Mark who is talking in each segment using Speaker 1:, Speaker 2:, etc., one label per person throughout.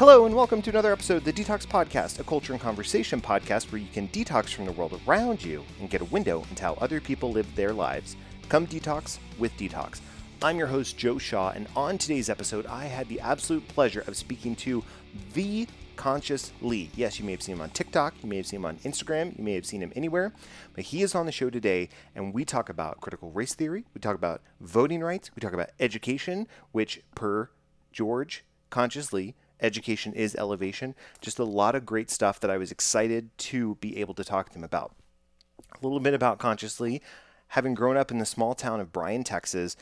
Speaker 1: Hello, and welcome to another episode of the Detox Podcast, a culture and conversation podcast where you can detox from the world around you and get a window into how other people live their lives. Come detox with Detox. I'm your host, Joe Shaw, and on today's episode, I had the absolute pleasure of speaking to the Conscious Lee. Yes, you may have seen him on TikTok, you may have seen him on Instagram, you may have seen him anywhere, but he is on the show today, and we talk about critical race theory, we talk about voting rights, we talk about education, which, per George Conscious Lee, education is elevation. Just a lot of great stuff that I was excited to be able to talk to him about. A little bit about Conscious Lee. Having grown up in the small town of Bryan, Texas,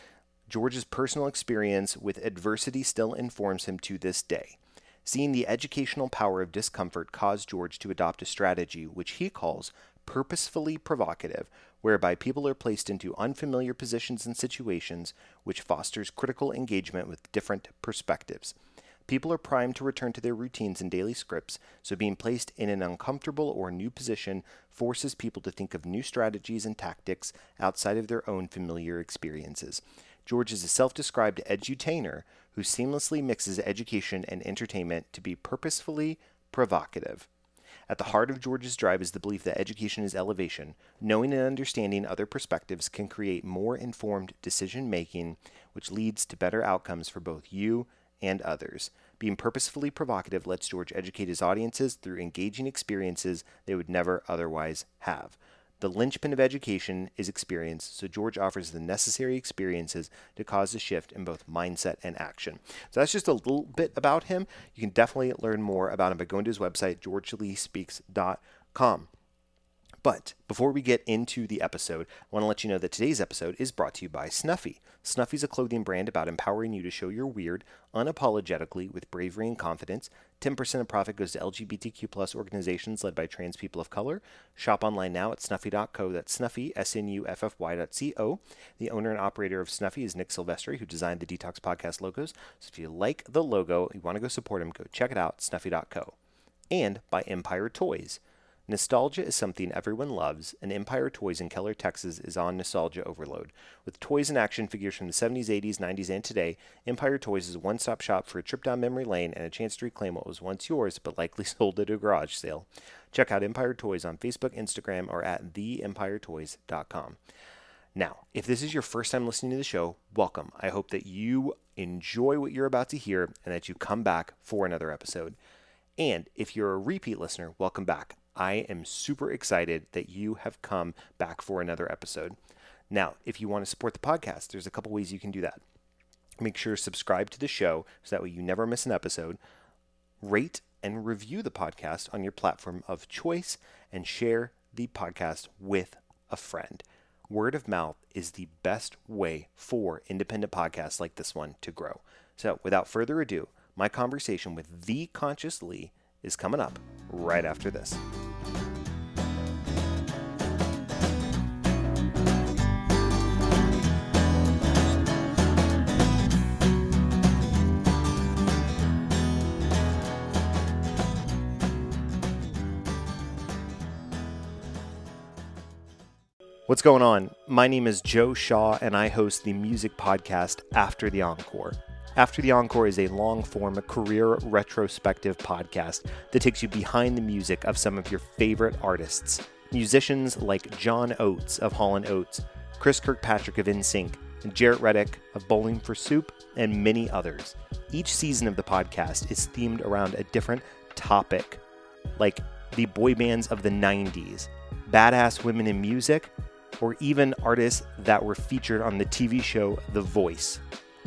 Speaker 1: George's personal experience with adversity still informs him to this day. Seeing the educational power of discomfort caused George to adopt a strategy which he calls purposefully provocative, whereby people are placed into unfamiliar positions and situations, which fosters critical engagement with different perspectives. People are primed to return to their routines and daily scripts, so being placed in an uncomfortable or new position forces people to think of new strategies and tactics outside of their own familiar experiences. George is a self described edutainer who seamlessly mixes education and entertainment to be purposefully provocative. At the heart of George's drive is the belief that education is elevation. Knowing and understanding other perspectives can create more informed decision making, which leads to better outcomes for both you and others. Being purposefully provocative lets George educate his audiences through engaging experiences they would never otherwise have. The linchpin of education is experience, so George offers the necessary experiences to cause a shift in both mindset and action. So that's just a little bit about him. You can definitely learn more about him by going to his website, georgeleespeaks.com. But before we get into the episode, I want to let you know that today's episode is brought to you by Snuffy. Snuffy is a clothing brand about empowering you to show your weird unapologetically with bravery and confidence. 10% of profit goes to LGBTQ plus organizations led by trans people of color. Shop online now at snuffy.co. That's snuffy, S-N-U-F-F-Y dot C-O. The owner and operator of Snuffy is Nick Silvestri, who designed the Detox Podcast logos. So if you like the logo, you want to go support him, go check it out, snuffy.co. And by Empire Toys. Nostalgia is something everyone loves, and Empire Toys in Keller, Texas is on nostalgia overload. With toys and action figures from the 70s, 80s, 90s, and today, Empire Toys is a one stop shop for a trip down memory lane and a chance to reclaim what was once yours but likely sold at a garage sale. Check out Empire Toys on Facebook, Instagram, or at theempiretoys.com. Now, if this is your first time listening to the show, welcome. I hope that you enjoy what you're about to hear and that you come back for another episode. And if you're a repeat listener, welcome back. I am super excited that you have come back for another episode. Now, if you want to support the podcast, there's a couple ways you can do that. Make sure to subscribe to the show so that way you never miss an episode. Rate and review the podcast on your platform of choice and share the podcast with a friend. Word of mouth is the best way for independent podcasts like this one to grow. So, without further ado, my conversation with the Conscious Lee is coming up right after this. What's going on? My name is Joe Shaw, and I host the music podcast After the Encore. After the Encore is a long form career retrospective podcast that takes you behind the music of some of your favorite artists. Musicians like John Oates of Hall & Oates, Chris Kirkpatrick of NSYNC, and Jaret Reddick of Bowling for Soup, and many others. Each season of the podcast is themed around a different topic, like the boy bands of the 90s, badass women in music, or even artists that were featured on the TV show The Voice.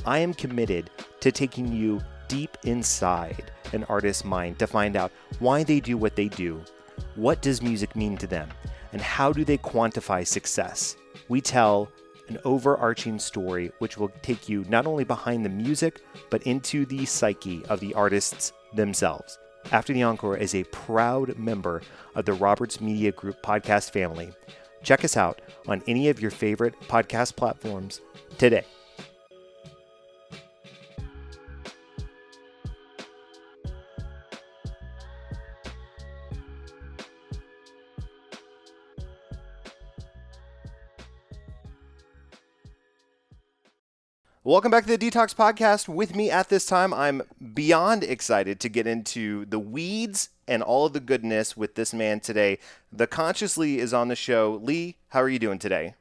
Speaker 1: I am committed to taking you deep inside an artist's mind to find out why they do what they do, what does music mean to them, and how do they quantify success. We tell an overarching story which will take you not only behind the music, but into the psyche of the artists themselves. After the Encore is a proud member of the Roberts Media Group podcast family. Check us out on any of your favorite podcast platforms today. Welcome back to the Detox Podcast. With me at this time, I'm beyond excited to get into the weeds and all of the goodness with this man today. The Conscious Lee is on the show. Lee, how are you doing today?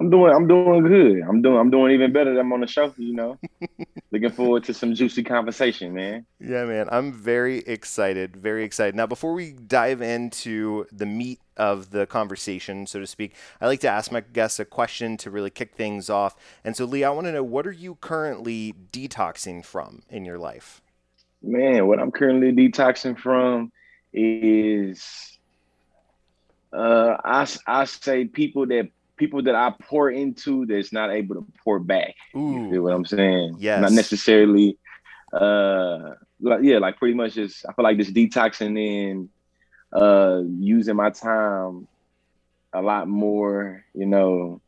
Speaker 2: I'm doing I'm doing good. I'm doing I'm doing even better than I'm on the show, you know. Looking forward to some juicy conversation, man.
Speaker 1: Yeah, man. I'm very excited, very excited. Now, before we dive into the meat of the conversation, so to speak, I like to ask my guests a question to really kick things off. And so, Lee, I want to know what are you currently detoxing from in your life?
Speaker 2: Man, what I'm currently detoxing from is uh I I say people that people that I pour into that's not able to pour back. Ooh. You feel what I'm saying?
Speaker 1: Yeah.
Speaker 2: Not necessarily uh like yeah, like pretty much just I feel like this detoxing and uh using my time a lot more, you know,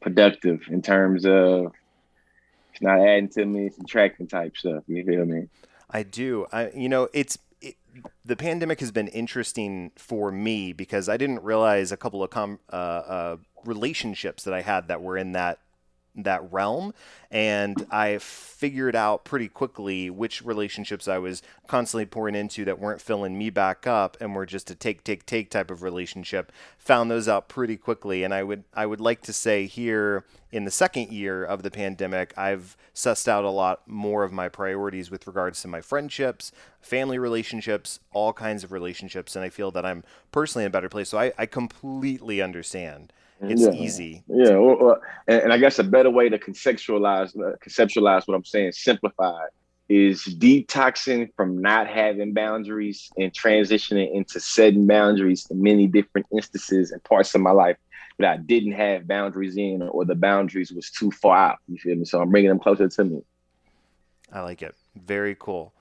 Speaker 2: productive in terms of it's not adding to me, it's subtracting type stuff. You feel me?
Speaker 1: I do. I you know, it's the pandemic has been interesting for me because I didn't realize a couple of com- uh, uh, relationships that I had that were in that that realm and I figured out pretty quickly which relationships I was constantly pouring into that weren't filling me back up and were just a take take take type of relationship. Found those out pretty quickly and I would I would like to say here in the second year of the pandemic I've sussed out a lot more of my priorities with regards to my friendships family relationships all kinds of relationships and I feel that I'm personally in a better place. So I, I completely understand it's
Speaker 2: yeah.
Speaker 1: easy.
Speaker 2: Yeah, or, or, and, and, I guess a better way to conceptualize uh, conceptualize what I'm saying, simplified, is detoxing from not having boundaries and transitioning into setting boundaries in many different instances and parts of my life that I didn't have boundaries in, or the boundaries was too far out. You feel me? So I'm bringing them closer to me.
Speaker 1: I like it. Very cool.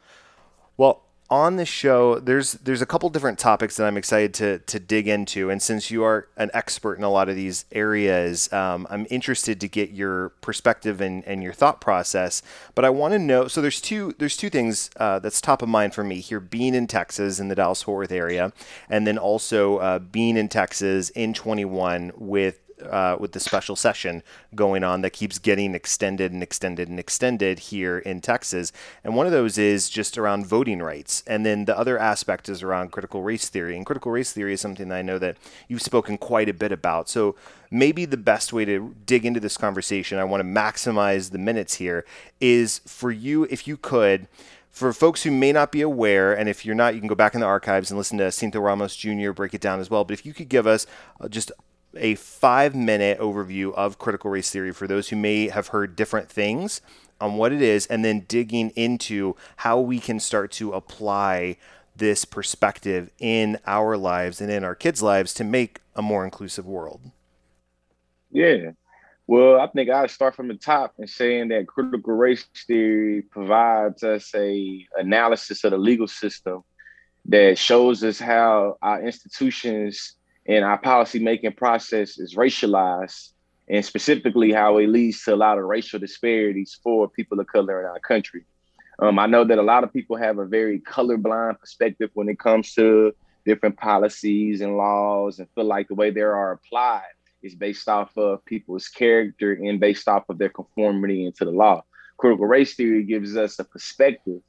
Speaker 1: Well, on the show, there's there's a couple different topics that I'm excited to to dig into, and since you are an expert in a lot of these areas, um, I'm interested to get your perspective and, and your thought process. But I want to know. So there's two there's two things uh, that's top of mind for me here: being in Texas in the Dallas Fort Worth area, and then also uh, being in Texas in 21 with uh, with the special session going on that keeps getting extended and extended and extended here in Texas. And one of those is just around voting rights. And then the other aspect is around critical race theory. And critical race theory is something that I know that you've spoken quite a bit about. So maybe the best way to dig into this conversation, I want to maximize the minutes here, is for you, if you could for folks who may not be aware, and if you're not, you can go back in the archives and listen to Cinto Ramos Jr. break it down as well. But if you could give us uh, just a five minute overview of critical race theory for those who may have heard different things on what it is, and then digging into how we can start to apply this perspective in our lives and in our kids' lives to make a more inclusive world.
Speaker 2: Yeah. Well, I think I'd start from the top and saying that critical race theory provides us a analysis of the legal system that shows us how our institutions and our policy making process is racialized and specifically how it leads to a lot of racial disparities for people of color in our country. Um, I know that a lot of people have a very colorblind perspective when it comes to different policies and laws and feel like the way they are applied is based off of people's character and based off of their conformity into the law. Critical race theory gives us a perspective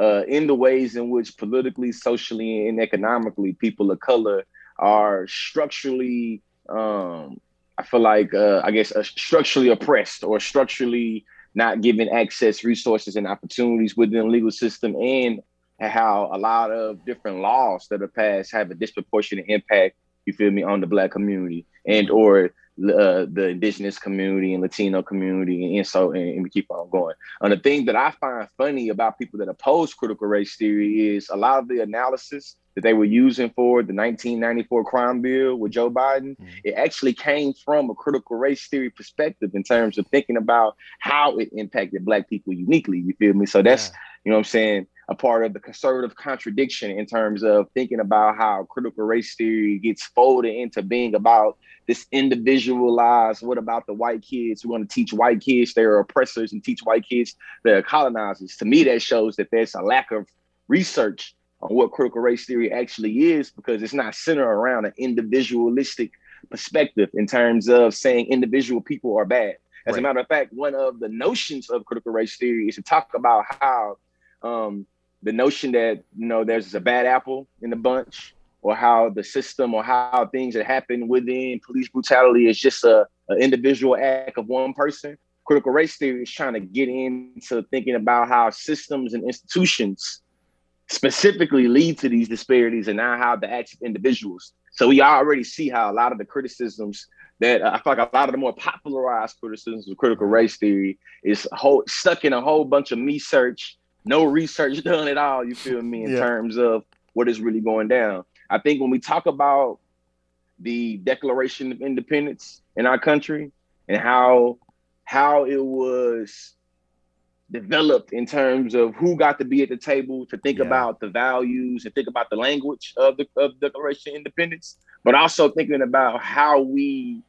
Speaker 2: uh, in the ways in which politically, socially, and economically people of color are structurally um, I feel like uh, I guess uh, structurally oppressed or structurally not given access, resources, and opportunities within the legal system, and how a lot of different laws that are passed have a disproportionate impact. You feel me on the black community and or uh, the indigenous community and Latino community, and so and, and we keep on going. And the thing that I find funny about people that oppose critical race theory is a lot of the analysis that they were using for the 1994 crime bill with Joe Biden, mm-hmm. it actually came from a critical race theory perspective in terms of thinking about how it impacted Black people uniquely. You feel me? So that's, yeah. you know what I'm saying? a part of the conservative contradiction in terms of thinking about how critical race theory gets folded into being about this individualized what about the white kids who want to teach white kids? They're oppressors and teach white kids. They're colonizers. To me that shows that there's a lack of research on what critical race theory actually is because it's not centered around an individualistic perspective in terms of saying individual people are bad. As right. a matter of fact, one of the notions of critical race theory is to talk about how um, the notion that you know there's a bad apple in the bunch, or how the system or how things that happen within police brutality is just a, a individual act of one person. Critical race theory is trying to get into thinking about how systems and institutions specifically lead to these disparities and not how the acts of individuals. So we already see how a lot of the criticisms that uh, I feel like a lot of the more popularized criticisms of critical race theory is whole, stuck in a whole bunch of me search, no research done at all. You feel me in yeah. terms of what is really going down. I think when we talk about the Declaration of Independence in our country and how how it was developed in terms of who got to be at the table to think yeah. about the values and think about the language of the of Declaration of Independence, but also thinking about how we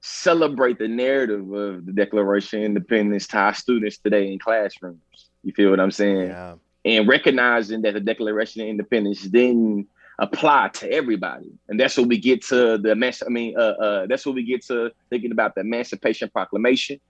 Speaker 2: celebrate the narrative of the Declaration of Independence to our students today in classrooms. You feel what I'm saying? Yeah. And recognizing that the Declaration of Independence didn't apply to everybody, and that's what we get to the mess. I mean, uh, uh, that's what we get to thinking about the Emancipation Proclamation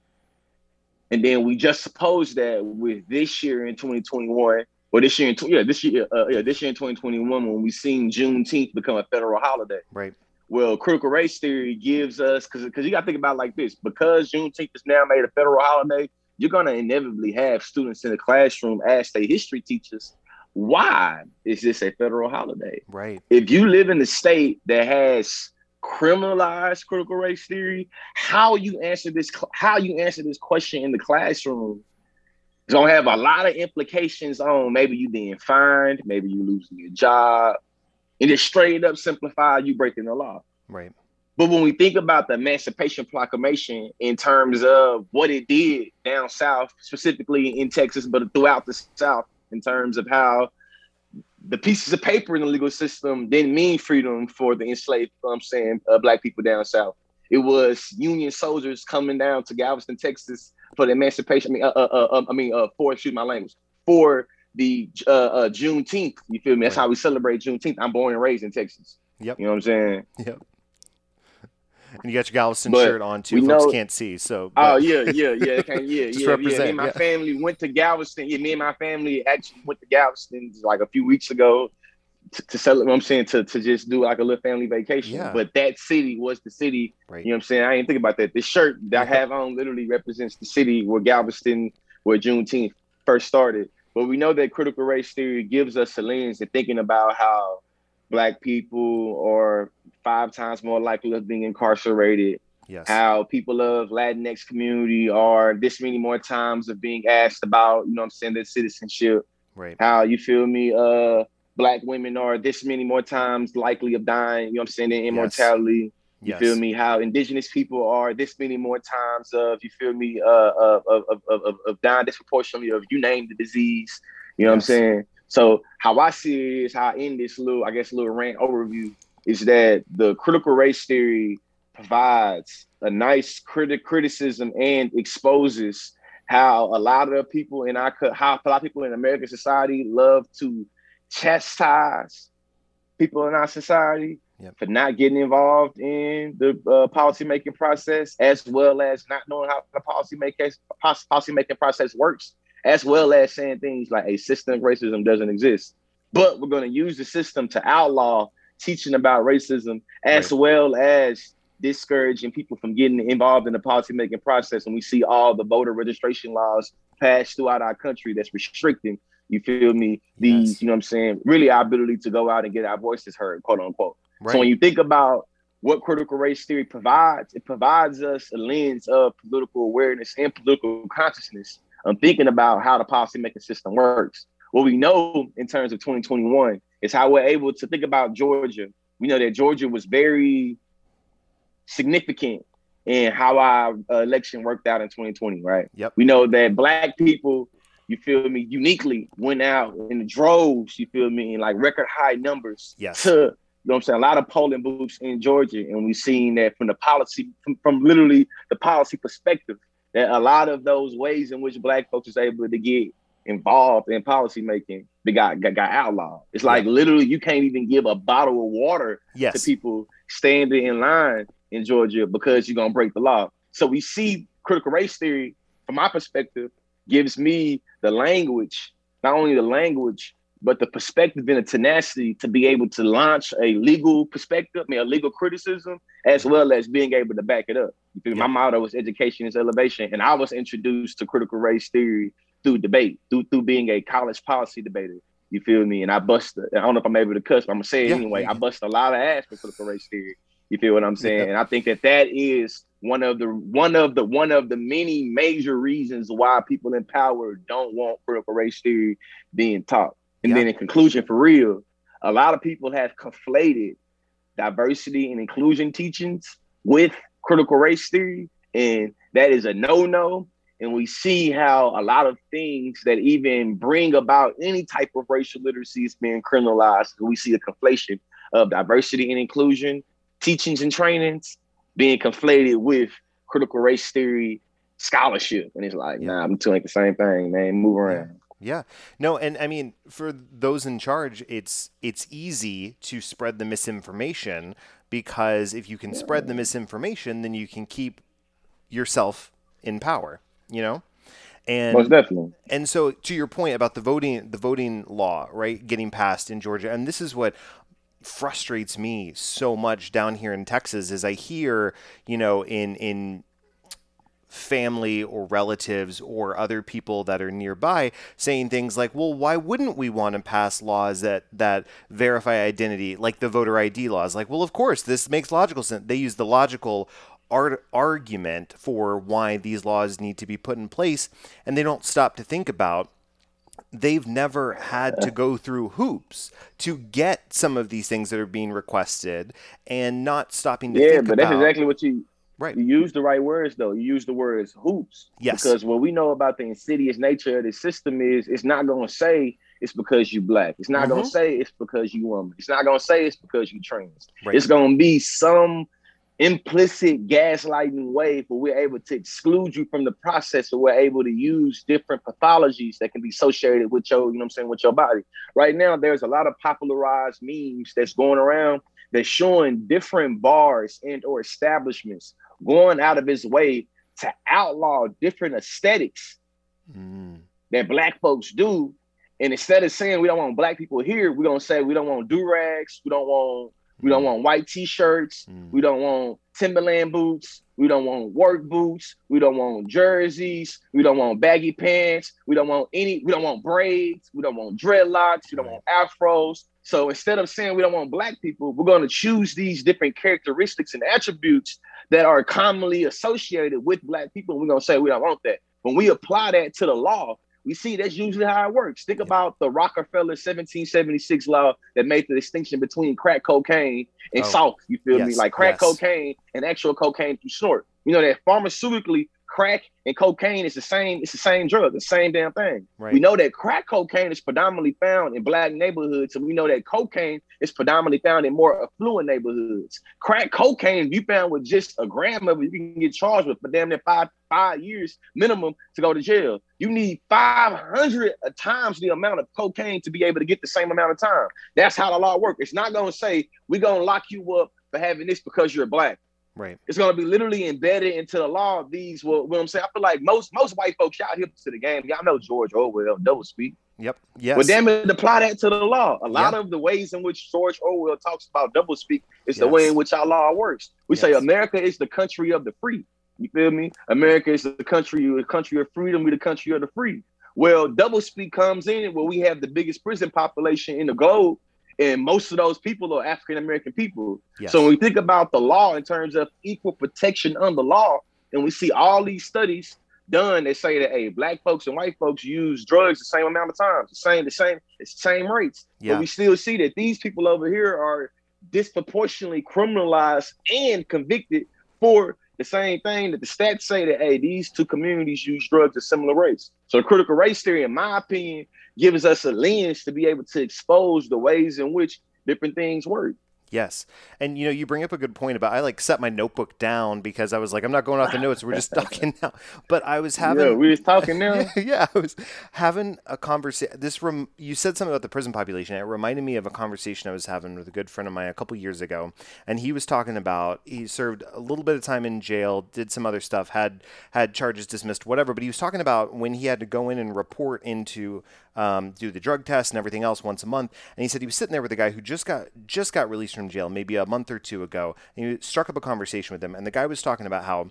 Speaker 2: and then we just suppose that with this year in 2021, or this year in yeah, this year, uh, yeah, this year in 2021, when we seen Juneteenth become a federal holiday.
Speaker 1: Right.
Speaker 2: Well, critical race theory gives us because because you got to think about like this because Juneteenth is now made a federal holiday. You're gonna inevitably have students in the classroom ask their history teachers, "Why is this a federal holiday?"
Speaker 1: Right.
Speaker 2: If you live in a state that has criminalized critical race theory, how you answer this how you answer this question in the classroom is gonna have a lot of implications on maybe you being fined, maybe you losing your job, and just straight up simplify you breaking the law.
Speaker 1: Right.
Speaker 2: But when we think about the Emancipation Proclamation in terms of what it did down south, specifically in Texas, but throughout the South, in terms of how the pieces of paper in the legal system didn't mean freedom for the enslaved, you know I'm saying, uh, black people down south. It was Union soldiers coming down to Galveston, Texas for the emancipation. I mean, uh, uh, uh um, I mean, uh, for excuse my language, for the uh, uh, Juneteenth. You feel me? That's right. how we celebrate Juneteenth. I'm born and raised in Texas.
Speaker 1: Yep.
Speaker 2: You know what I'm saying?
Speaker 1: Yep. And you got your Galveston but shirt on too. Folks know, can't see, so.
Speaker 2: Oh, but. Oh yeah, yeah, yeah, yeah, yeah, yeah. Me and my yeah. family went to Galveston. Yeah, me and my family actually went to Galveston like a few weeks ago to, to celebrate. I'm saying to to just do like a little family vacation. Yeah. But that city was the city. Right. You know what I'm saying? I didn't think about that. The shirt that I have on literally represents the city where Galveston, where Juneteenth first started. But we know that critical race theory gives us a lens to thinking about how black people are five times more likely of being incarcerated.
Speaker 1: Yes.
Speaker 2: How people of Latinx community are this many more times of being asked about, you know I'm saying, their citizenship.
Speaker 1: Right.
Speaker 2: How you feel me? Uh black women are this many more times likely of dying, you know I'm saying, their immortality. Yes. You yes. feel me? How indigenous people are this many more times of you feel me uh of of of, of, of dying disproportionately of you name the disease. You know yes. what I'm saying? So how I see it is how I end this little, I guess, little rant overview is that the critical race theory provides a nice critic criticism and exposes how a lot of people in our how a lot of people in American society love to chastise people in our society yep. for not getting involved in the uh, policy making process, as well as not knowing how the policy making policy making process works as well as saying things like a systemic racism doesn't exist. But we're going to use the system to outlaw teaching about racism as right. well as discouraging people from getting involved in the policymaking process. And we see all the voter registration laws passed throughout our country that's restricting, you feel me, these, yes. you know what I'm saying, really our ability to go out and get our voices heard, quote unquote. Right. So when you think about what critical race theory provides, it provides us a lens of political awareness and political consciousness I'm thinking about how the policymaking system works. What we know in terms of 2021 is how we're able to think about Georgia. We know that Georgia was very significant in how our uh, election worked out in 2020, right?
Speaker 1: Yep.
Speaker 2: We know that black people, you feel me, uniquely went out in droves, you feel me, in like record high numbers
Speaker 1: yes.
Speaker 2: to, you know what I'm saying, a lot of polling booths in Georgia. And we've seen that from the policy, from, from literally the policy perspective, that a lot of those ways in which black folks is able to get involved in policy making they got, got, got outlawed. It's like yeah. literally you can't even give a bottle of water
Speaker 1: yes.
Speaker 2: to people standing in line in Georgia because you're gonna break the law. So we see critical race theory, from my perspective, gives me the language, not only the language, but the perspective and the tenacity to be able to launch a legal perspective, I mean, a legal criticism, as mm-hmm. well as being able to back it up. Yeah. My motto was education is elevation, and I was introduced to critical race theory through debate, through through being a college policy debater. You feel me? And I bust. I don't know if I'm able to cuss, but I'm gonna say it yeah. anyway. I bust a lot of ass for critical race theory. You feel what I'm saying? Yeah. And I think that that is one of the one of the one of the many major reasons why people in power don't want critical race theory being taught. And yeah. then in conclusion, for real, a lot of people have conflated diversity and inclusion teachings with critical race theory, and that is a no-no. And we see how a lot of things that even bring about any type of racial literacy is being criminalized. We see a conflation of diversity and inclusion teachings and trainings being conflated with critical race theory scholarship. And it's like, yeah. nah, I'm doing the same thing, man. Move around.
Speaker 1: Yeah. No, and I mean for those in charge, it's it's easy to spread the misinformation because if you can spread the misinformation, then you can keep yourself in power, you know? And
Speaker 2: Most definitely.
Speaker 1: And so to your point about the voting the voting law, right, getting passed in Georgia, and this is what frustrates me so much down here in Texas is I hear, you know, in in family or relatives or other people that are nearby saying things like, "Well, why wouldn't we want to pass laws that that verify identity, like the voter ID laws?" Like, well, of course, this makes logical sense. They use the logical art- argument for why these laws need to be put in place, and they don't stop to think about they've never had to go through hoops to get some of these things that are being requested and not stopping to think about
Speaker 2: yeah,
Speaker 1: but
Speaker 2: about,
Speaker 1: that's
Speaker 2: exactly what you
Speaker 1: right.
Speaker 2: You use the right words though. You use the words hoops.
Speaker 1: Yes.
Speaker 2: Because what we know about the insidious nature of the system is it's not gonna say it's because you black. It's not mm-hmm. gonna say it's because you woman. It's not gonna say it's because you trans. Right. It's gonna be some implicit gaslighting way where we're able to exclude you from the process or we're able to use different pathologies that can be associated with your, you know I'm saying, with your body. Right now, there's a lot of popularized memes that's going around that's showing different bars and or establishments going out of its way to outlaw different aesthetics mm. that black folks do. And instead of saying we don't want black people here, we're gonna say we don't want do-rags, we don't want we don't mm. want white t-shirts. Mm. We don't want Timberland boots. We don't want work boots. We don't want jerseys. We don't want baggy pants. We don't want any, we don't want braids. We don't want dreadlocks. We don't want afros. So instead of saying we don't want black people, we're going to choose these different characteristics and attributes that are commonly associated with black people. We're going to say we don't want that. When we apply that to the law, we see that's usually how it works. Think about the Rockefeller 1776 law that made the distinction between crack cocaine and oh, salt. You feel yes, me? Like crack yes. cocaine and actual cocaine you snort. You know that pharmaceutically crack and cocaine is the same. It's the same drug, the same damn thing. Right. We know that crack cocaine is predominantly found in black neighborhoods, and we know that cocaine is predominantly found in more affluent neighborhoods. Crack cocaine, you found with just a gram of it, you can get charged with for damn near five five years minimum to go to jail. You need 500 times the amount of cocaine to be able to get the same amount of time. That's how the law works. It's not going to say we're going to lock you up for having this because you're black.
Speaker 1: Right.
Speaker 2: It's gonna be literally embedded into the law of these. Well, what I'm saying, I feel like most most white folks out here to the game. Y'all know George Orwell, double speak.
Speaker 1: Yep. Yes.
Speaker 2: But damn it, apply that to the law. A lot yep. of the ways in which George Orwell talks about double speak is yes. the way in which our law works. We yes. say America is the country of the free. You feel me? America is the country, the country of freedom. We the country of the free. Well, double speak comes in where we have the biggest prison population in the globe and most of those people are African American people. Yes. So when we think about the law in terms of equal protection under law, and we see all these studies done that say that hey, black folks and white folks use drugs the same amount of times, the same, the same, the same rates. Yeah. But we still see that these people over here are disproportionately criminalized and convicted for the same thing that the stats say that hey, these two communities use drugs at similar rates. So critical race theory, in my opinion, gives us a lens to be able to expose the ways in which different things work.
Speaker 1: Yes. And you know, you bring up a good point about I like set my notebook down because I was like, I'm not going off the notes. We're just talking now. But I was having
Speaker 2: Yeah, we was talking now.
Speaker 1: yeah, I was having a conversation. This rem- you said something about the prison population. It reminded me of a conversation I was having with a good friend of mine a couple years ago, and he was talking about he served a little bit of time in jail, did some other stuff, had had charges dismissed, whatever. But he was talking about when he had to go in and report into um, do the drug test and everything else once a month. And he said he was sitting there with a guy who just got just got released from jail, maybe a month or two ago. And he struck up a conversation with him, and the guy was talking about how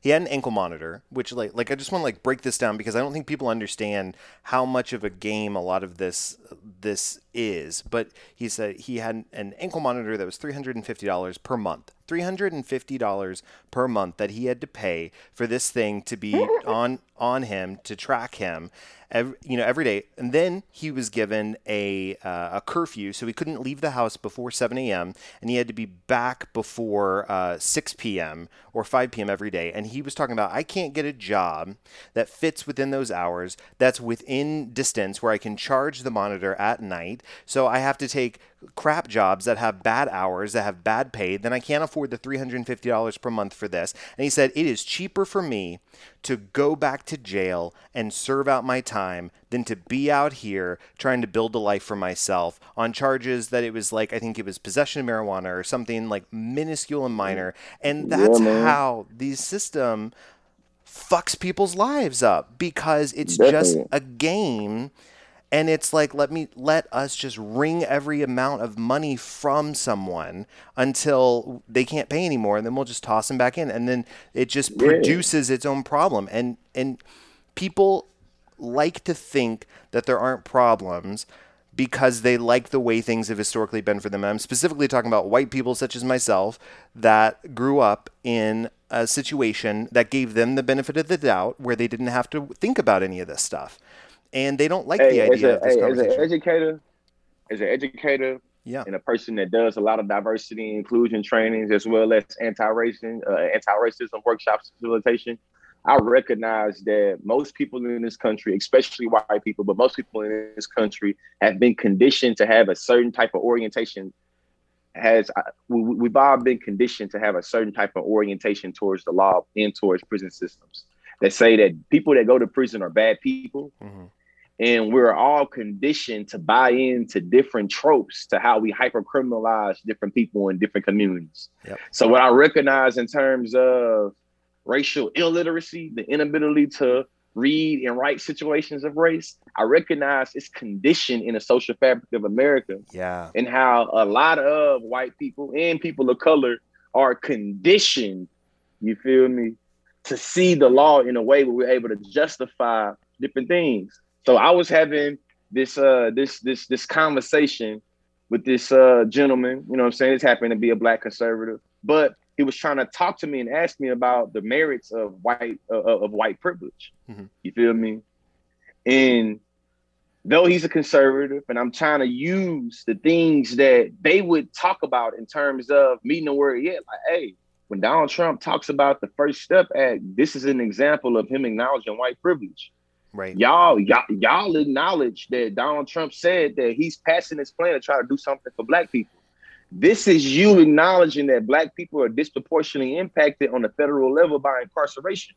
Speaker 1: he had an ankle monitor, which like like I just want to like break this down because I don't think people understand how much of a game a lot of this this is. But he said he had an ankle monitor that was three hundred and fifty dollars per month. Three hundred and fifty dollars per month that he had to pay for this thing to be on on him to track him, every, you know, every day. And then he was given a uh, a curfew, so he couldn't leave the house before seven a.m. and he had to be back before uh, six p.m. or five p.m. every day. And he was talking about I can't get a job that fits within those hours, that's within distance where I can charge the monitor at night. So I have to take crap jobs that have bad hours, that have bad pay, then I can't afford the $350 per month for this. And he said, It is cheaper for me to go back to jail and serve out my time than to be out here trying to build a life for myself on charges that it was like, I think it was possession of marijuana or something like minuscule and minor. And that's
Speaker 2: man.
Speaker 1: how the system fucks people's lives up because it's just a game and it's like let me let us just wring every amount of money from someone until they can't pay anymore and then we'll just toss them back in and then it just produces its own problem and and people like to think that there aren't problems because they like the way things have historically been for them. And I'm specifically talking about white people such as myself that grew up in a situation that gave them the benefit of the doubt where they didn't have to think about any of this stuff. And they don't like
Speaker 2: hey,
Speaker 1: the idea
Speaker 2: a,
Speaker 1: of this
Speaker 2: hey, as an educator, as an educator,
Speaker 1: Yeah.
Speaker 2: and a person that does a lot of diversity and inclusion trainings as well as anti-racism, uh, anti-racism workshops facilitation, I recognize that most people in this country, especially white people, but most people in this country have been conditioned to have a certain type of orientation. Has uh, we, we've all been conditioned to have a certain type of orientation towards the law and towards prison systems that say that people that go to prison are bad people,
Speaker 1: Mhm.
Speaker 2: And we're all conditioned to buy into different tropes to how we hyper criminalize different people in different communities.
Speaker 1: Yep.
Speaker 2: So what I recognize in terms of racial illiteracy, the inability to read and write situations of race, I recognize it's conditioned in the social fabric of America
Speaker 1: Yeah.
Speaker 2: and how a lot of white people and people of color are conditioned, you feel me, to see the law in a way where we're able to justify different things. So I was having this uh this this this conversation with this uh gentleman, you know what I'm saying? This happened to be a black conservative, but he was trying to talk to me and ask me about the merits of white uh, of white privilege.
Speaker 1: Mhm.
Speaker 2: You feel me? And though he's a conservative and I'm trying to use the things that they would talk about in terms of meeting them where he at. Like, hey, when Donald Trump talks about the First Step Act, this is an example of him acknowledging white privilege.
Speaker 1: Right.
Speaker 2: Y'all, y'all, y'all acknowledge that Donald Trump said that he's passing his plan to try to do something for black people. This is you acknowledging that black people are disproportionately impacted on the federal level by incarceration.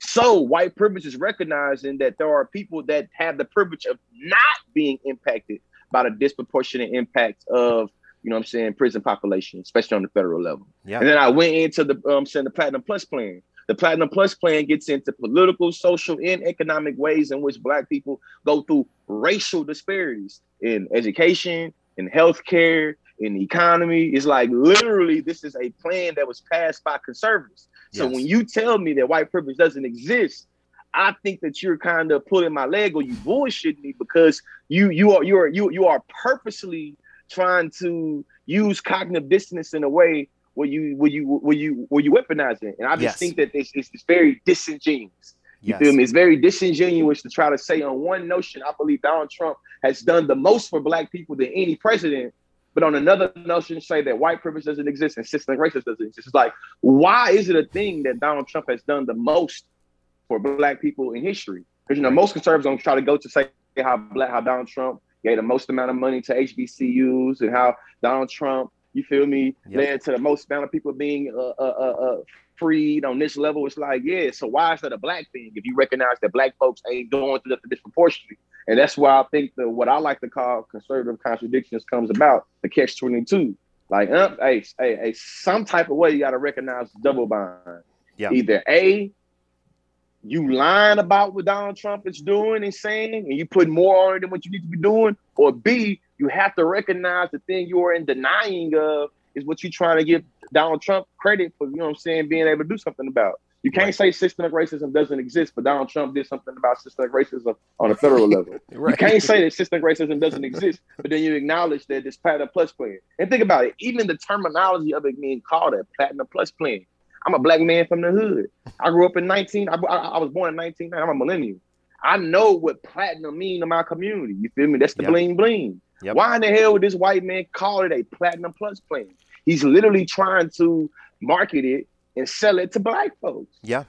Speaker 2: So white privilege is recognizing that there are people that have the privilege of not being impacted by the disproportionate impact of, you know what I'm saying, prison population, especially on the federal level.
Speaker 1: Yeah.
Speaker 2: And then I went into the um saying the Platinum Plus plan. The Platinum Plus plan gets into political, social, and economic ways in which black people go through racial disparities in education, in healthcare, in the economy. It's like literally this is a plan that was passed by conservatives. So when you tell me that white privilege doesn't exist, I think that you're kind of pulling my leg or you bullshitting me because you you are you are you you are purposely trying to use cognitive dissonance in a way where you where you where you where you weaponize it. And I just
Speaker 1: Yes.
Speaker 2: think that it's, it's, it's very disingenuous. You
Speaker 1: Yes.
Speaker 2: feel me? It's very disingenuous to try to say on one notion, I believe Donald Trump has done the most for black people than any president. But on another notion, say that white privilege doesn't exist and systemic racism doesn't exist. It's like, why is it a thing that Donald Trump has done the most for black people in history? Because you know, most conservatives don't try to go to say how black how Donald Trump gave the most amount of money to HBCUs and how Donald Trump You feel me? Yep. Led to the most amount of people being uh, uh, uh, uh, freed on this level. It's like, yeah, so why is that a black thing if you recognize that black folks ain't going through that disproportionately? And that's why I think the what I like to call conservative contradictions comes about the catch 22. Like, uh, hey, hey, hey, some type of way you got to recognize double bind. Yeah. Either A, you lying about what Donald Trump is doing and saying, and you put more on it than what you need to be doing, or B, you have to recognize the thing you are in denying of is what you're trying to give Donald Trump credit for, you know what I'm saying, being able to do something about. You can't right. say systemic racism doesn't exist, but Donald Trump did something about systemic racism on a federal level. right. You can't say that systemic racism doesn't exist, but then you acknowledge that this platinum plus plan. And think about it, even the terminology of it being called a platinum plus plan. I'm a black man from the hood. I grew up in 19. I, I was born in 19. I'm a millennial. I know what platinum mean to my community. You feel me? That's the yep. bling bling. Yep. Why in the hell would this white man call it a platinum plus plan? He's literally trying to market it and sell it to black folks.
Speaker 1: Yeah.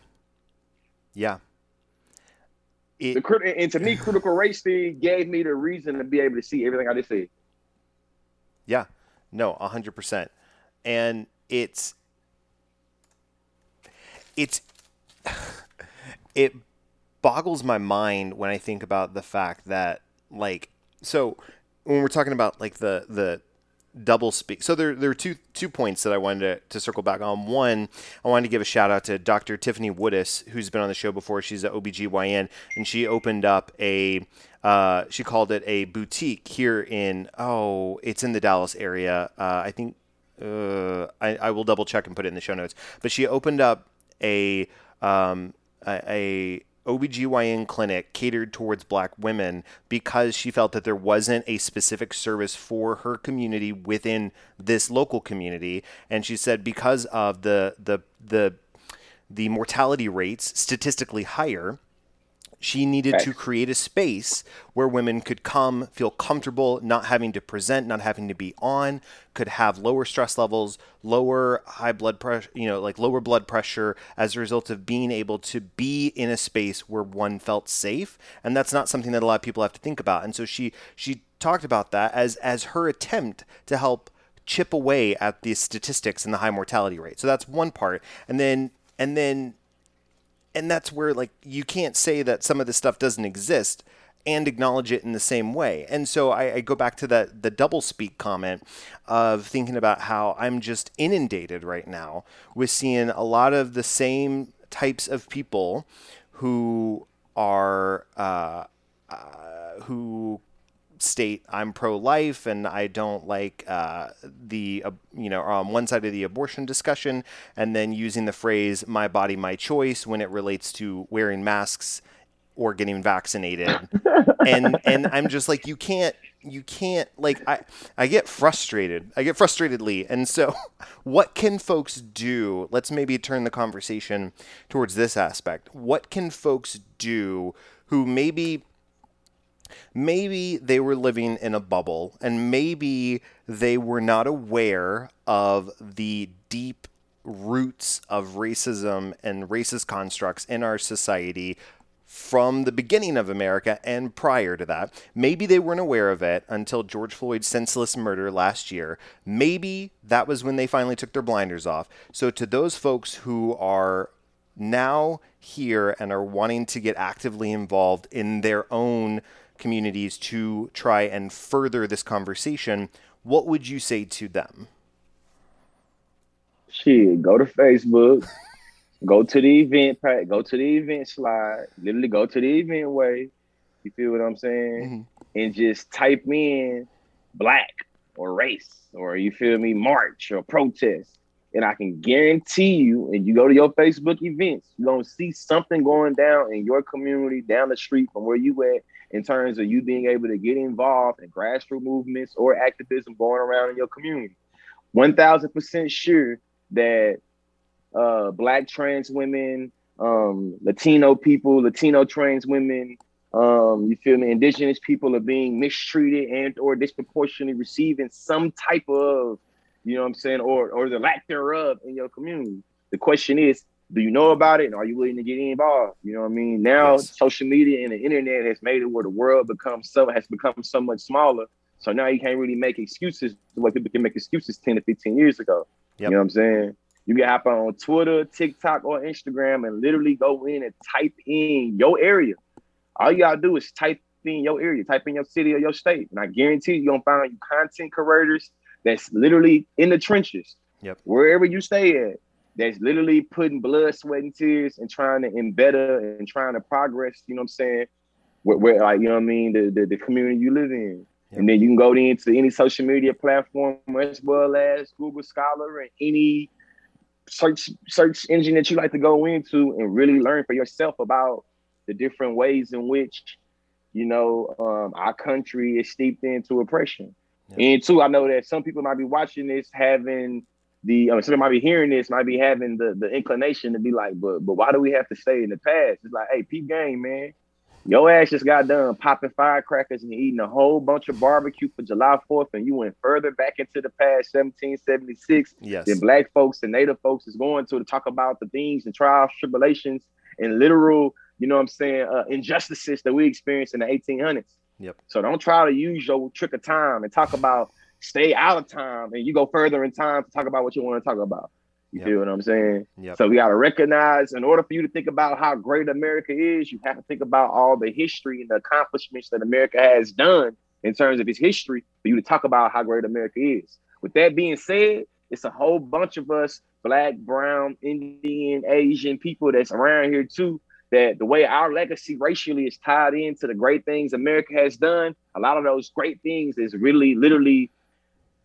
Speaker 1: Yeah.
Speaker 2: It, the, and to me, critical race theory gave me the reason to be able to see everything I just said.
Speaker 1: Yeah. No, hundred percent. And it's it's it boggles my mind when I think about the fact that like so when we're talking about like the the double speak. So there, there are two two points that I wanted to, to circle back on. One, I wanted to give a shout out to Dr. Tiffany Woodis, who's been on the show before. She's an OBGYN, and she opened up a, uh, she called it a boutique here in, oh, it's in the Dallas area. Uh, I think, uh, I, I will double check and put it in the show notes. But she opened up a, um, a, a OBGYN clinic catered towards black women because she felt that there wasn't a specific service for her community within this local community. And she said because of the the the the mortality rates statistically higher, she needed right. to create a space where women could come, feel comfortable, not having to present, not having to be on, could have lower stress levels, lower high blood pressure, you know, like lower blood pressure as a result of being able to be in a space where one felt safe. And that's not something that a lot of people have to think about. And so she she talked about that as as her attempt to help chip away at the statistics and the high mortality rate. So that's one part. And then and then and that's where like you can't say that some of this stuff doesn't exist and acknowledge it in the same way. And so I, I, go back to that the double speak comment of thinking about how I'm just inundated right now with seeing a lot of the same types of people who are uh, uh, who state I'm pro-life and I don't like uh, the uh, you know on one side of the abortion discussion, and then using the phrase "my body, my choice" when it relates to wearing masks or getting vaccinated, and and I'm just like you can't you can't like I I get frustrated I get frustratedly, and so what can folks do? Let's maybe turn the conversation towards this aspect. What can folks do who maybe maybe they were living in a bubble and maybe they were not aware of the deep roots of racism and racist constructs in our society from the beginning of America and prior to that. Maybe they weren't aware of it until George Floyd's senseless murder last year. Maybe that was when they finally took their blinders off. So, to those folks who are now here and are wanting to get actively involved in their own communities to try and further this conversation, what would you say to them?
Speaker 2: Shit, go to Facebook, go to the event pack, go to the event slide, literally go to the event way. You feel what I'm saying? Mm-hmm. And just type in black or race or you feel me, march or protest. And I can guarantee you, and you go to your Facebook events, you're gonna see something going down in your community down the street from where you at in terms of you being able to get involved in grassroots movements or activism going around in your community. 1000% sure that uh, Black trans women, um, Latino people, Latino trans women, um, you feel me, indigenous people are being mistreated and or disproportionately receiving some type of, you know what I'm saying, or or the lack thereof in your community. The question is, do you know about it and are you willing to get involved? You know what I mean? Now yes. social media and the internet has made it where the world becomes so has become so much smaller So now you can't really make excuses the way people can make excuses 10 to 15 years ago. Yep. You know what I'm saying? You can hop on Twitter, TikTok, or Instagram and literally go in and type in your area. All you gotta do is type in your area, type in your city or your state. And I guarantee you, you're gonna find you content creators that's literally in the trenches.
Speaker 1: Yep.
Speaker 2: Wherever you stay at, that's literally putting blood, sweat, and tears and trying to embed and trying to progress, you know what I'm saying? Where, where like, you know what I mean, the, the, the community you live in. Yep. And then you can go into any social media platform as well as Google Scholar and any search search engine that you like to go into and really learn for yourself about the different ways in which you know um, our country is steeped into oppression. Yep. And two, I know that some people might be watching this having the um, somebody might be hearing this, might be having the the inclination to be like, but but why do we have to stay in the past? It's like, hey, peep game, man. Your ass just got done popping firecrackers and eating a whole bunch of barbecue for July 4th, and you went further back into the past 1776
Speaker 1: yes.
Speaker 2: than black folks and native folks is going to to talk about the things and trials, tribulations, and literal, you know what I'm saying, uh, injustices that we experienced in the 1800s.
Speaker 1: Yep.
Speaker 2: So don't try to use your trick of time and talk about stay out of time and you go further in time to talk about what you want to talk about. You yep. feel what I'm saying?
Speaker 1: Yep.
Speaker 2: So we got to recognize, in order for you to think about how great America is, you have to think about all the history and the accomplishments that America has done in terms of its history for you to talk about how great America is. With that being said, it's a whole bunch of us, black, brown, Indian, Asian people that's around here too, that the way our legacy racially is tied into the great things America has done, a lot of those great things is really literally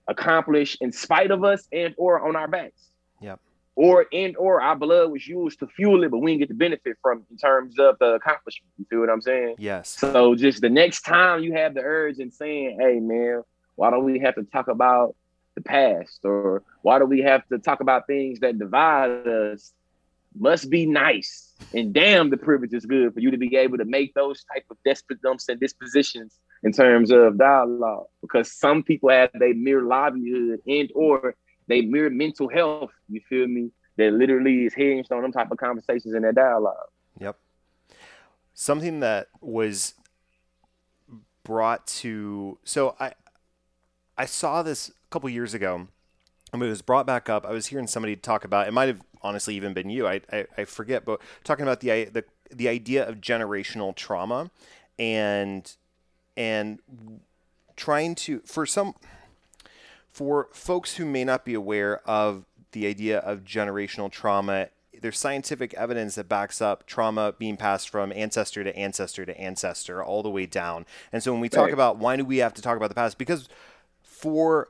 Speaker 2: accomplished in spite of us and or on our backs.
Speaker 1: Yep.
Speaker 2: Or and or our blood was used to fuel it, but we didn't get the benefit from it in terms of the accomplishment. You feel what I'm saying?
Speaker 1: Yes.
Speaker 2: So just the next time you have the urge and saying, "Hey, man, why don't we have to talk about the past, or why do we have to talk about things that divide us?" Must be nice, and damn, the privilege is good for you to be able to make those type of desperate dumps and dispositions in terms of dialogue, because some people have their mere livelihood and or they mere mental health, you feel me, that literally is hinged on them type of conversations and that dialogue.
Speaker 1: Yep. Something that was brought to so I I saw this a couple years ago. Mean, it was brought back up. I was hearing somebody talk about it. Might have honestly even been you. I, I, I forget, but talking about the the the idea of generational trauma and and trying to for some for folks who may not be aware of the idea of generational trauma, there's scientific evidence that backs up trauma being passed from ancestor to ancestor to ancestor all the way down. And so when we talk right. about why do we have to talk about the past? Because for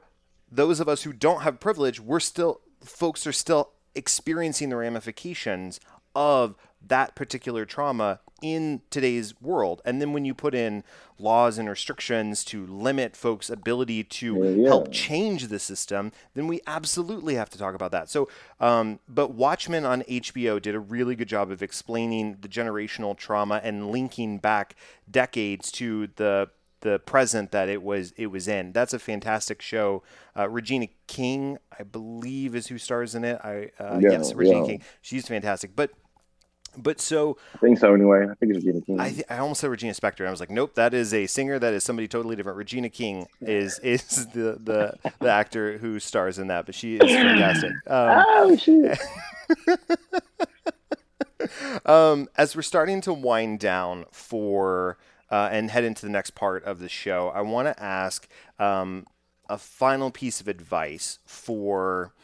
Speaker 1: those of us who don't have privilege, we're still folks are still experiencing the ramifications of that particular trauma in today's world. And then when you put in laws and restrictions to limit folks' ability to yeah, yeah. help change the system, then we absolutely have to talk about that. So, um, but Watchmen on HBO did a really good job of explaining the generational trauma and linking back decades to the the present that it was it was in. That's a fantastic show. Uh, Regina King, I believe, is who stars in it. I uh, yeah, yes, Regina King. She's fantastic. But but so
Speaker 2: I think so anyway. I think it's Regina King.
Speaker 1: I, th- I almost said Regina Spektor. I was like, nope, that is a singer. That is somebody totally different. Regina King is is the the, the actor who stars in that, but she is fantastic.
Speaker 2: Um, oh shit.
Speaker 1: um, as we're starting to wind down for uh, and head into the next part of the show, I want to ask um, a final piece of advice for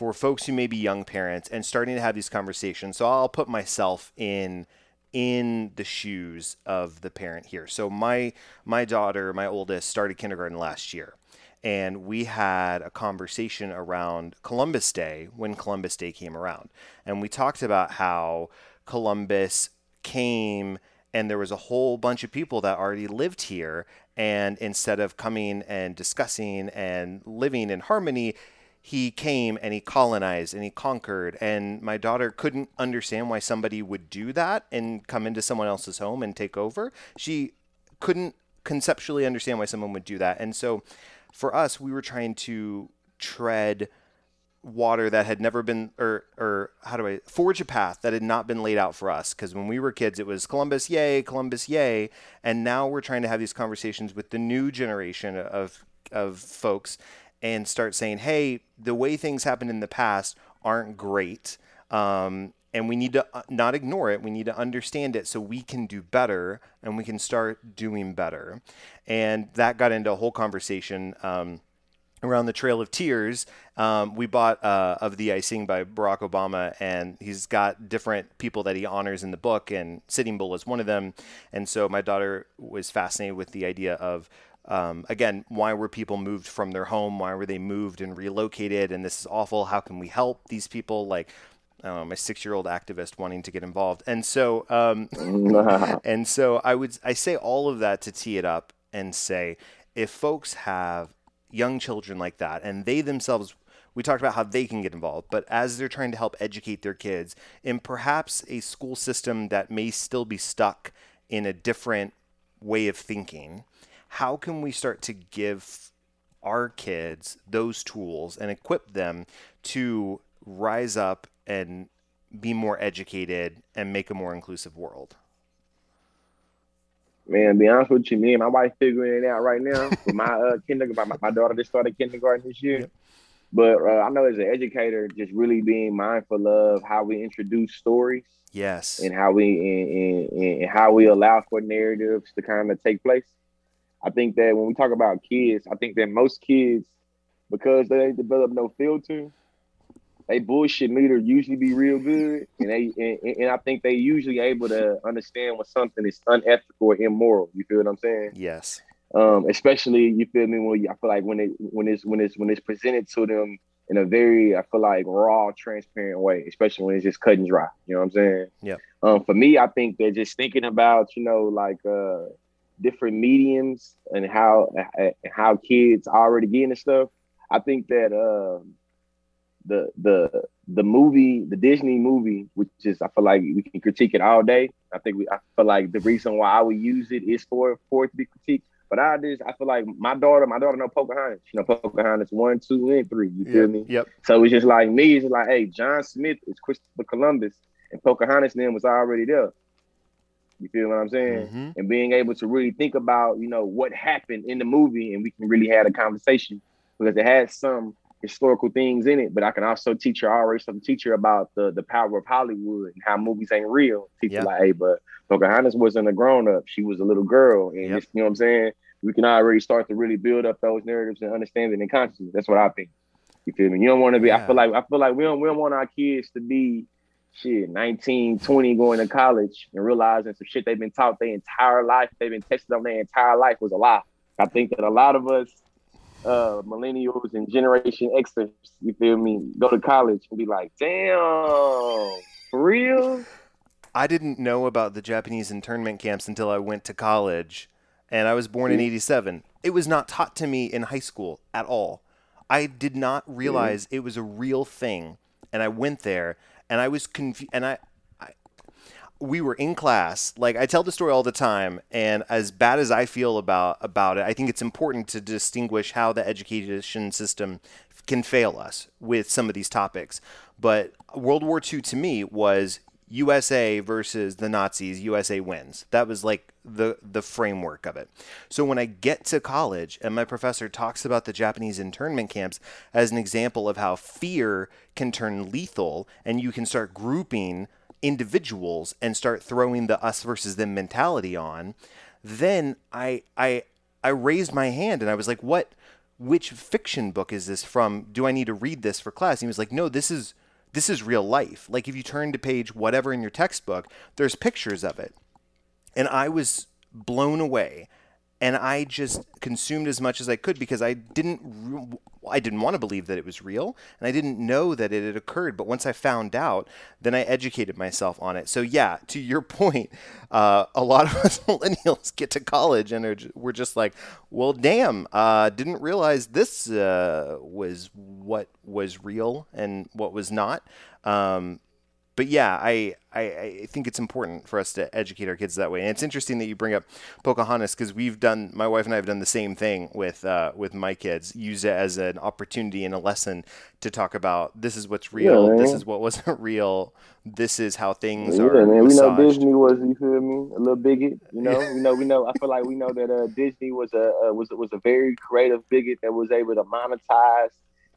Speaker 1: for folks who may be young parents and starting to have these conversations. So I'll put myself in in the shoes of the parent here. So my my daughter, my oldest, started kindergarten last year. And we had a conversation around Columbus Day when Columbus Day came around. And we talked about how Columbus came and there was a whole bunch of people that already lived here. And instead of coming and discussing and living in harmony, he came and he colonized and he conquered. And my daughter couldn't understand why somebody would do that and come into someone else's home and take over. She couldn't conceptually understand why someone would do that. And so for us we were trying to tread water that had never been or or how do I forge a path that had not been laid out for us. Because when we were kids it was Columbus yay Columbus yay. And now we're trying to have these conversations with the new generation of of folks and start saying, "Hey, the way things happened in the past aren't great." Um, and we need to uh, not ignore it. We need to understand it so we can do better and we can start doing better. And that got into a whole conversation um, around the Trail of Tears. Um, we bought uh, Of Thee I Sing by Barack Obama, and he's got different people that he honors in the book, and Sitting Bull is one of them. And so my daughter was fascinated with the idea of um, again, why were people moved from their home? Why were they moved and relocated? And this is awful. How can we help these people? Like, uh, my six-year-old activist wanting to get involved, and so um, and so I would I say all of that to tee it up and say if folks have young children like that and they themselves we talked about how they can get involved, but as they're trying to help educate their kids in perhaps a school system that may still be stuck in a different way of thinking, how can we start to give our kids those tools and equip them to rise up and be more educated and make a more inclusive world?
Speaker 2: Man, be honest with you, me and my wife figuring it out right now. with my uh, kindergarten, my, my daughter just started kindergarten this year. Yep. But uh, I know as an educator, just really being mindful of how we introduce stories.
Speaker 1: Yes.
Speaker 2: And how we and, and, and how we allow for narratives to kind of take place. I think that when we talk about kids, I think that most kids, because they ain't develop no filter, they bullshit meter usually be real good, and they and, and, I think they usually able to understand when something is unethical or immoral. You feel what I'm saying?
Speaker 1: Yes.
Speaker 2: Um, especially you feel me when I feel like when it when it's when it's when it's presented to them in a very I feel like raw, transparent way, especially when it's just cut and dry. You know what I'm saying?
Speaker 1: Yeah.
Speaker 2: Um, for me, I think that just thinking about you know like uh different mediums and how how kids already getting stuff. I think that um the the the movie, the Disney movie, which is I feel like we can critique it all day. I think we I feel like the reason why I would use it is for for it to be critiqued. But I just I feel like my daughter, my daughter know Pocahontas. You know Pocahontas one, two, and three. You feel
Speaker 1: yep,
Speaker 2: me?
Speaker 1: Yep.
Speaker 2: So it's just like me. It's like, hey, John Smith is Christopher Columbus, and Pocahontas then was already there. You feel what I'm saying?
Speaker 1: Mm-hmm.
Speaker 2: And being able to really think about, you know, what happened in the movie, and we can really have a conversation because it has some historical things in it, but I can also teach her already some teacher about the the power of Hollywood and how movies ain't real. Teach her like, hey, but Pocahontas wasn't a grown up; she was a little girl, and yep. you know what I'm saying. We can already start to really build up those narratives and understanding and consciousness. That's what I think. You feel me? You don't want to be. Yeah. I feel like I feel like we don't we don't want our kids to be shit 19, 20 going to college and realizing some shit they've been taught their entire life, they've been tested on their entire life was a lie. I think that a lot of us uh, millennials and Generation Xers, you feel me, go to college and be like, damn, for real?
Speaker 1: I didn't know about the Japanese internment camps until I went to college, and I was born in 87. It was not taught to me in high school at all. I did not realize mm-hmm. it was a real thing, and I went there, and I was confused, and I, I, we were in class. Like I tell the story all the time, and as bad as I feel about about it, I think it's important to distinguish how the education system can fail us with some of these topics. But World War II to me was USA versus the Nazis. USA wins. That was like the the framework of it. So when I get to college and my professor talks about the Japanese internment camps as an example of how fear can turn lethal and you can start grouping individuals and start throwing the us versus them mentality on, then I I I raised my hand and I was like, "What? Which fiction book is this from? Do I need to read this for class?" And he was like, "No, this is this is real life. Like if you turn to page whatever in your textbook, there's pictures of it." And I was blown away and I just consumed as much as I could because I didn't I didn't want to believe that it was real and I didn't know that it had occurred. But once I found out, then I educated myself on it. So yeah, to your point, uh, a lot of us millennials get to college and are, we're just like, well, damn, uh, didn't realize this uh, was what was real and what was not. Um, but yeah, I, I, I think it's important for us to educate our kids that way. And it's interesting that you bring up Pocahontas because we've done my wife and I have done the same thing with uh, with my kids. Use it as an opportunity and a lesson to talk about this is what's real, yeah, this is what wasn't real, this is how things yeah, are.
Speaker 2: Man, we know Disney was you feel me a little bigot. You know, we know we know. I feel like we know that uh, Disney was a uh, was was a very creative bigot that was able to monetize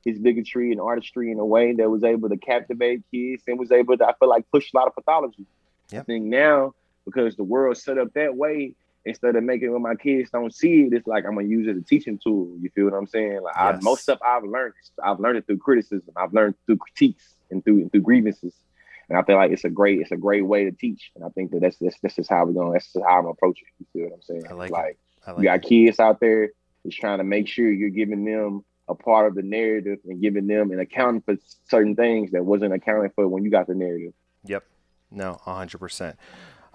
Speaker 2: his bigotry and artistry in a way that was able to captivate kids and was able to, I feel like, push a lot of pathology. Yep. I think now, because the world's set up that way, instead of making it when my kids don't see it, it's like I'm gonna use it as a teaching tool. You feel what I'm saying? Like yes. I, most stuff I've learned, I've learned it through criticism. I've learned through critiques and through and through grievances. And I feel like it's a great, it's a great way to teach. And I think that that's that's, that's just how we're going. That's just how I'm approaching. It. You feel what I'm saying? I like, like, I like you got it. kids out there just trying to make sure you're giving them a part of the narrative and giving them and accounting for certain things that wasn't accounted for when you got the narrative.
Speaker 1: Yep. No, 100%.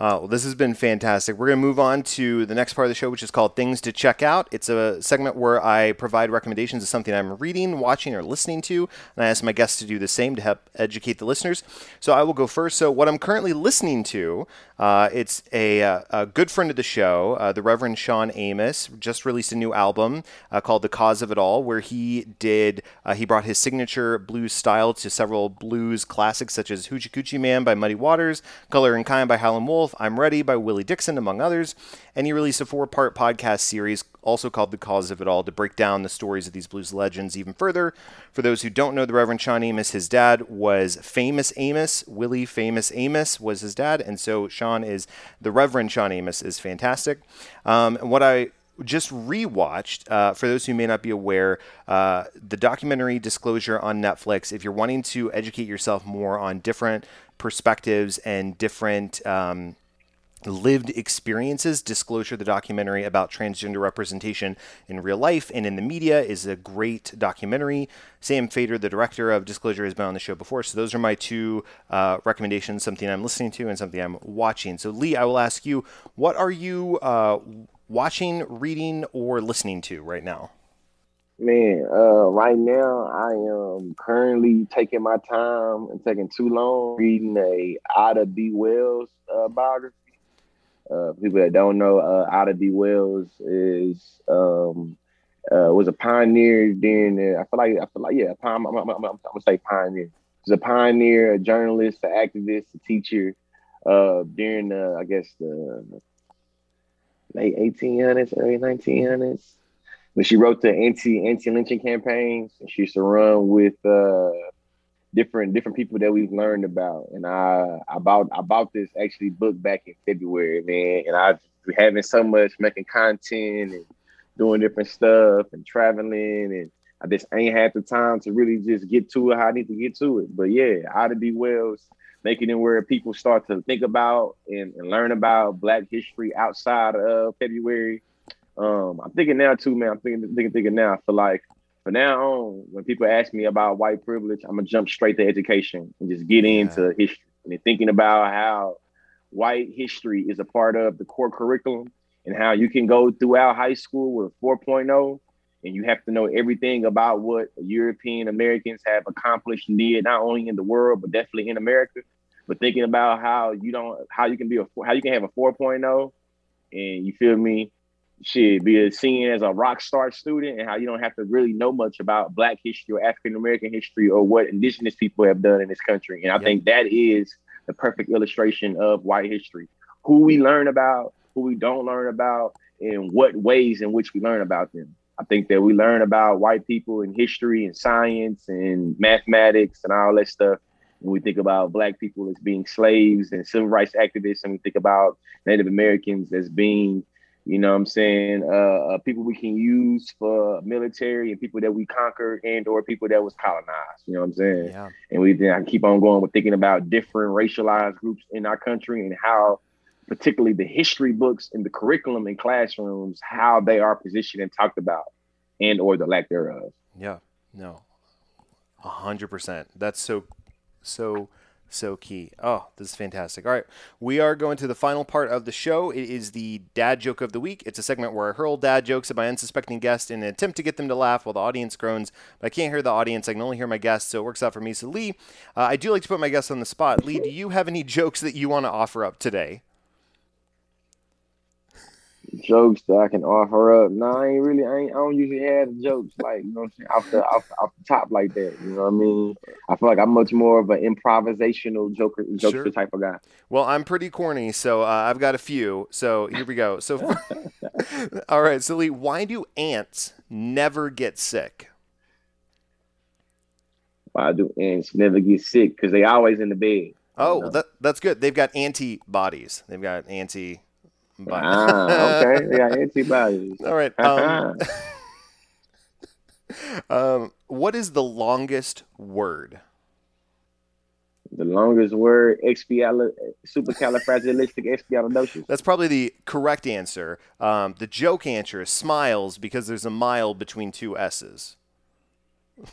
Speaker 1: Uh, well, this has been fantastic. We're going to move on to the next part of the show, which is called Things to Check Out. It's a segment where I provide recommendations of something I'm reading, watching, or listening to, and I ask my guests to do the same to help educate the listeners. So I will go first. So, what I'm currently listening to, uh, it's a, uh, a, good friend of the show, uh, the Reverend Shawn Amos, just released a new album uh, called The Cause of It All, where he did, uh, he brought his signature blues style to several blues classics such as Hoochie Coochie Man by Muddy Waters, Color and Kind by Howlin' Wolf, I'm Ready by Willie Dixon, among others. And he released a four part podcast series, also called The Cause of It All, to break down the stories of these blues legends even further. For those who don't know the Reverend Shawn Amos, his dad was Famous Amos. Willie Famous Amos was his dad. And so Shawn is the Reverend Shawn Amos is fantastic. Um, what I just rewatched. Uh, for those who may not be aware, uh, the documentary Disclosure on Netflix. If you're wanting to educate yourself more on different perspectives and different um, lived experiences. Disclosure, the documentary about transgender representation in real life and in the media, is a great documentary. Sam Feder the director of Disclosure, has been on the show before. So those are my two uh, recommendations something I'm listening to and something I'm watching. So, Lee, I will ask you, what are you uh, watching, reading, or listening to right now?
Speaker 2: Man, uh, right now I am currently taking my time and taking too long reading a Ida B. Wells uh, biography. Uh, people that don't know, uh, Ida B. Wells is um, uh, was a pioneer during the. I feel like I feel like yeah, I'm, I'm, I'm, I'm gonna say pioneer. He's a pioneer, a journalist, an activist, a teacher. Uh, during the, I guess the late 1800s, early 1900s when she wrote the anti anti lynching campaigns. She used to run with uh, different different people that we've learned about. And I about I bought this actually book back in February, man. And I having so much making content and doing different stuff and traveling and I just ain't had the time to really just get to it how I need to get to it. But yeah, Ida B. Wells making it where people start to think about and, and learn about Black history outside of February um, I'm thinking now too, man. I'm thinking, thinking, thinking now. I feel like from now on, when people ask me about white privilege, I'm gonna jump straight to education and just get yeah. into history and thinking about how white history is a part of the core curriculum and how you can go throughout high school with 4.0 and you have to know everything about what European Americans have accomplished and did not only in the world but definitely in America. But thinking about how you don't how you can be a how you can have a 4.0 and you feel me shit, be seen as a rock star student and how you don't have to really know much about Black history or African American history or what Indigenous people have done in this country. And I think that is the perfect illustration of white history. Who we learn about, who we don't learn about, and what ways in which we learn about them. I think that we learn about white people in history and science and mathematics and all that stuff. When we think about black people as being slaves and civil rights activists, and we think about Native Americans as being you know what I'm saying? Uh, uh, people we can use for military and people that we conquered and or people that was colonized. You know what I'm saying? Yeah. And we then I keep on going with thinking about different racialized groups in our country and how particularly the history books and the curriculum in classrooms, how they are positioned and talked about and or the lack thereof.
Speaker 1: Yeah. No. A hundred percent. That's so so so key. Oh, this is fantastic. All right, we are going to the final part of the show. It is the dad joke of the week. It's a segment where I hurl dad jokes at my unsuspecting guest in an attempt to get them to laugh while the audience groans. But I can't hear the audience. I can only hear my guests, so it works out for me. So Lee, uh, I do like to put my guests on the spot. Lee, do you have any jokes that you want to offer up today?
Speaker 2: Jokes that I can offer up. No, I ain't really. I, ain't, I don't usually have jokes like you know what I'm saying off the off, off the top like that. You know what I mean? I feel like I'm much more of an improvisational joker jokester sure. type of guy.
Speaker 1: Well, I'm pretty corny, so uh, I've got a few. So here we go. So, all right, so Lee, why do ants never get sick?
Speaker 2: Why do ants never get sick? Because they always in the bed.
Speaker 1: Oh, you know? that that's good. They've got antibodies. They've got anti
Speaker 2: but ah, okay, yeah, antibodies.
Speaker 1: All right. Um, um, what is the longest word?
Speaker 2: The longest word, expial- supercalifragilisticexpialidocious.
Speaker 1: That's probably the correct answer. Um, the joke answer is smiles because there's a mile between two S's.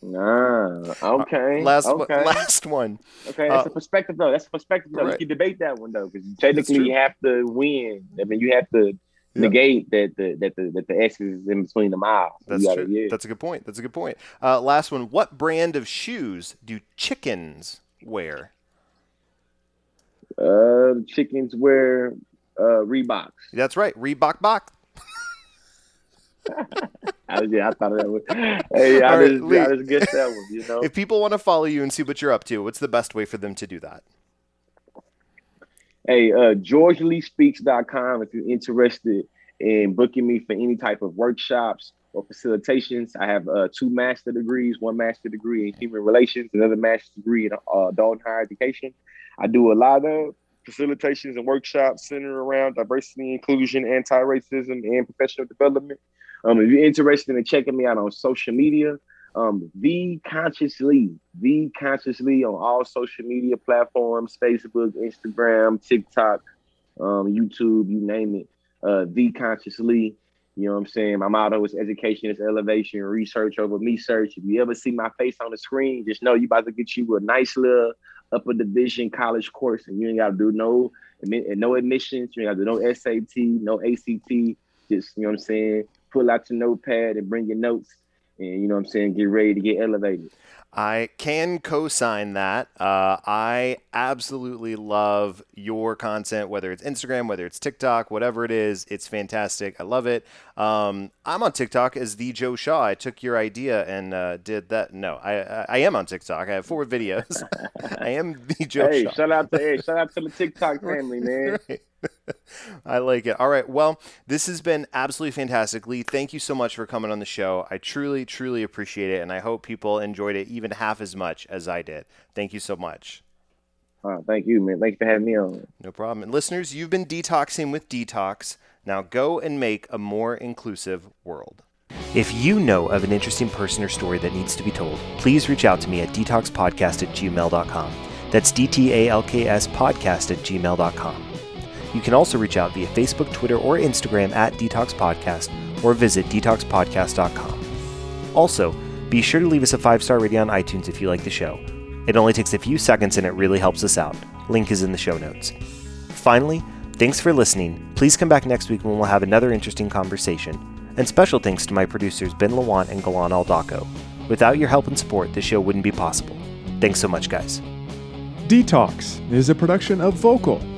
Speaker 2: Ah, okay.
Speaker 1: Uh, last
Speaker 2: okay.
Speaker 1: One, last one.
Speaker 2: Okay, that's uh, a perspective though. That's a perspective though. Right. You can debate that one though, because technically you have to win. I mean, you have to yep. negate that the that the that the X is in between the miles.
Speaker 1: That's
Speaker 2: gotta,
Speaker 1: true. Yeah. That's a good point. That's a good point. Uh, last one. What brand of shoes do chickens wear?
Speaker 2: Uh, chickens wear uh Reeboks.
Speaker 1: That's right, Reebok box.
Speaker 2: I, yeah, I thought that was. Hey, I, right, just, Lee, I just get that one. You know,
Speaker 1: if people want to follow you and see what you're up to, what's the best way for them to do that?
Speaker 2: Hey, uh, GeorgeLeeSpeaks.com if you're interested in booking me for any type of workshops or facilitations. I have uh, two master degrees, one master degree in human relations, another master degree in uh, adult and higher education. I do a lot of facilitations and workshops centered around diversity, inclusion, anti-racism, and professional development. Um, if you're interested in checking me out on social media, um, the Conscious Lee, the Conscious Lee on all social media platforms, Facebook, Instagram, TikTok, um, YouTube, you name it. Uh, the Conscious Lee, you know what I'm saying? My motto is education is elevation, research over me search. If you ever see my face on the screen, just know you about to get you a nice little upper division college course, and you ain't got to do no no admissions, you ain't got to do no SAT, no ACT. Just you know what I'm saying pull out your notepad and bring your notes and you know what I'm saying, get ready to get elevated.
Speaker 1: I can co-sign that. Uh, I absolutely love your content, whether it's Instagram, whether it's TikTok, whatever it is. It's fantastic. I love it. Um, I'm on TikTok as the Joe Shaw. I took your idea and uh, did that. No, I, I am on TikTok. I have four videos. I am the Joe
Speaker 2: hey,
Speaker 1: Shaw.
Speaker 2: shout out to hey, shout out to the TikTok family, man. right.
Speaker 1: I like it. All right. Well, this has been absolutely fantastic. Lee, thank you so much for coming on the show. I truly, truly appreciate it. And I hope people enjoyed it even half as much as I did. Thank you so much.
Speaker 2: Uh, thank you, man. Thanks for having me on.
Speaker 1: No problem. And listeners, you've been detoxing with DTalks. Now go and make a more inclusive world. If you know of an interesting person or story that needs to be told, please reach out to me at dtalkspodcast at gmail.com. That's D T A L K S podcast at gmail.com. You can also reach out via Facebook, Twitter, or Instagram at DTalks Podcast or visit dtalkspodcast.com. Also, be sure to leave us a five star rating on iTunes if you like the show. It only takes a few seconds and it really helps us out. Link is in the show notes. Finally, thanks for listening. Please come back next week when we'll have another interesting conversation. And special thanks to my producers Ben Lawant and Galan Aldaco. Without your help and support, the show wouldn't be possible. Thanks so much, guys.
Speaker 3: DTalks is a production of Vokal